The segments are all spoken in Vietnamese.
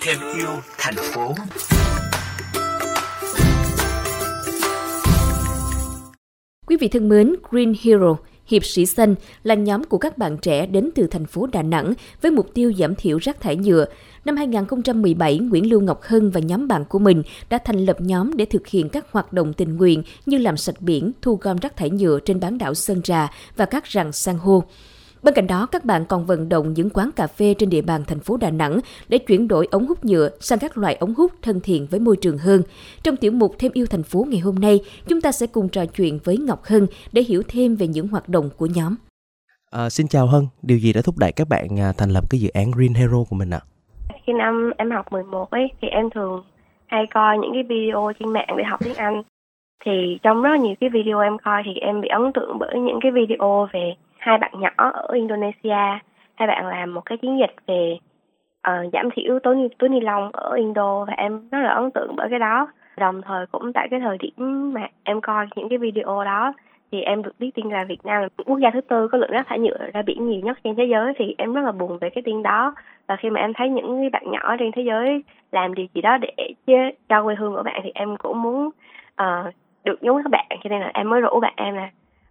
thêm yêu thành phố Quý vị thân mến, Green Hero Hiệp sĩ xanh là nhóm của các bạn trẻ đến từ thành phố Đà Nẵng với mục tiêu giảm thiểu rác thải nhựa. Năm 2017, Nguyễn Lưu Ngọc Hân và nhóm bạn của mình đã thành lập nhóm để thực hiện các hoạt động tình nguyện như làm sạch biển, thu gom rác thải nhựa trên bán đảo Sơn Trà và các rặng san hô. Bên cạnh đó, các bạn còn vận động những quán cà phê trên địa bàn thành phố Đà Nẵng để chuyển đổi ống hút nhựa sang các loại ống hút thân thiện với môi trường hơn. Trong tiểu mục Thêm yêu thành phố ngày hôm nay, chúng ta sẽ cùng trò chuyện với Ngọc Hân để hiểu thêm về những hoạt động của nhóm. À, xin chào Hân, điều gì đã thúc đẩy các bạn à, thành lập cái dự án Green Hero của mình ạ? À? Khi năm em học 11 ấy thì em thường hay coi những cái video trên mạng để học tiếng Anh. Thì trong rất nhiều cái video em coi thì em bị ấn tượng bởi những cái video về hai bạn nhỏ ở Indonesia. Hai bạn làm một cái chiến dịch về uh, giảm thiểu túi túi ni lông ở Indo và em rất là ấn tượng bởi cái đó. Đồng thời cũng tại cái thời điểm mà em coi những cái video đó thì em được biết tin là Việt Nam là quốc gia thứ tư có lượng rác thải nhựa ra biển nhiều nhất trên thế giới thì em rất là buồn về cái tin đó. Và khi mà em thấy những bạn nhỏ trên thế giới làm điều gì đó để cho quê hương của bạn thì em cũng muốn uh, được giống các bạn. Cho nên là em mới rủ bạn em là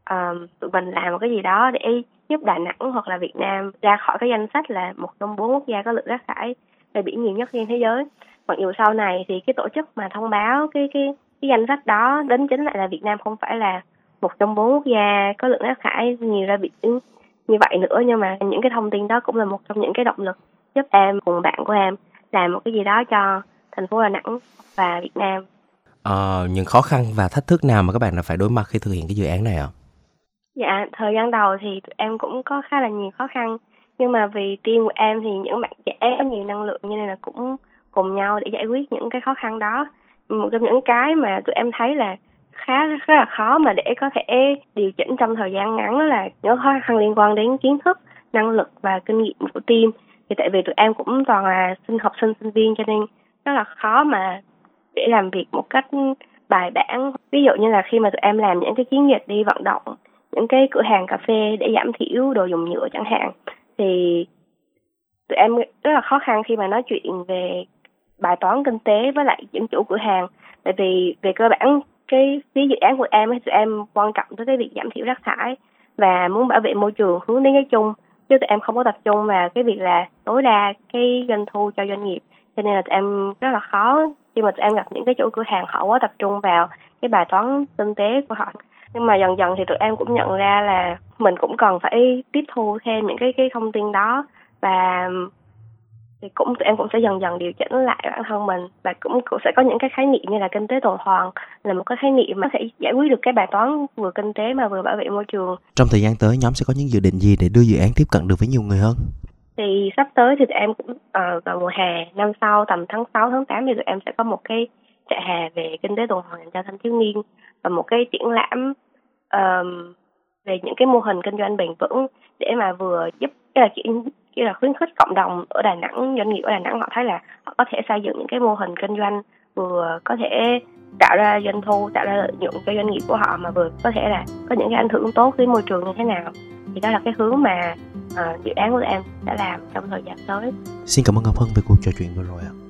um, tụi mình làm một cái gì đó để giúp Đà Nẵng hoặc là Việt Nam ra khỏi cái danh sách là một trong bốn quốc gia có lượng rác thải về biển nhiều nhất trên thế giới. Mặc dù sau này thì cái tổ chức mà thông báo cái cái cái danh sách đó đến chính lại là Việt Nam không phải là một trong bốn quốc gia có lượng rác thải nhiều ra biển như vậy nữa nhưng mà những cái thông tin đó cũng là một trong những cái động lực giúp em cùng bạn của em làm một cái gì đó cho thành phố Đà Nẵng và Việt Nam. À, những khó khăn và thách thức nào mà các bạn đã phải đối mặt khi thực hiện cái dự án này ạ? À? Dạ, thời gian đầu thì em cũng có khá là nhiều khó khăn nhưng mà vì team của em thì những bạn trẻ có nhiều năng lượng cho nên là cũng cùng nhau để giải quyết những cái khó khăn đó. Một trong những cái mà tụi em thấy là khá rất là khó mà để có thể điều chỉnh trong thời gian ngắn đó là những khó khăn liên quan đến kiến thức, năng lực và kinh nghiệm của team. Thì tại vì tụi em cũng toàn là sinh học sinh sinh viên cho nên rất là khó mà để làm việc một cách bài bản. Ví dụ như là khi mà tụi em làm những cái chiến dịch đi vận động những cái cửa hàng cà phê để giảm thiểu đồ dùng nhựa chẳng hạn. Thì tụi em rất là khó khăn khi mà nói chuyện về bài toán kinh tế với lại những chủ cửa hàng. Tại vì về cơ bản, cái phía dự án của em tụi em quan trọng tới cái việc giảm thiểu rác thải và muốn bảo vệ môi trường, hướng đến cái chung. Chứ tụi em không có tập trung vào cái việc là tối đa cái doanh thu cho doanh nghiệp. Cho nên là tụi em rất là khó khi mà tụi em gặp những cái chủ cửa hàng, họ quá tập trung vào cái bài toán kinh tế của họ nhưng mà dần dần thì tụi em cũng nhận ra là mình cũng cần phải tiếp thu thêm những cái cái thông tin đó và thì cũng tụi em cũng sẽ dần dần điều chỉnh lại bản thân mình và cũng, cũng sẽ có những cái khái niệm như là kinh tế tuần hoàn là một cái khái niệm mà có thể giải quyết được cái bài toán vừa kinh tế mà vừa bảo vệ môi trường. Trong thời gian tới nhóm sẽ có những dự định gì để đưa dự án tiếp cận được với nhiều người hơn? Thì sắp tới thì tụi em cũng uh, vào mùa hè năm sau tầm tháng 6 tháng 8 thì tụi em sẽ có một cái trại hè về kinh tế tuần hoàn cho thanh thiếu niên và một cái triển lãm um, về những cái mô hình kinh doanh bền vững để mà vừa giúp cái là cái là khuyến khích cộng đồng ở Đà Nẵng doanh nghiệp ở Đà Nẵng họ thấy là họ có thể xây dựng những cái mô hình kinh doanh vừa có thể tạo ra doanh thu tạo ra lợi nhuận cho doanh nghiệp của họ mà vừa có thể là có những cái ảnh hưởng tốt với môi trường như thế nào. Thì đó là cái hướng mà uh, dự án của em đã làm trong thời gian tới. Xin cảm ơn ngọc hân về cuộc trò chuyện vừa rồi ạ.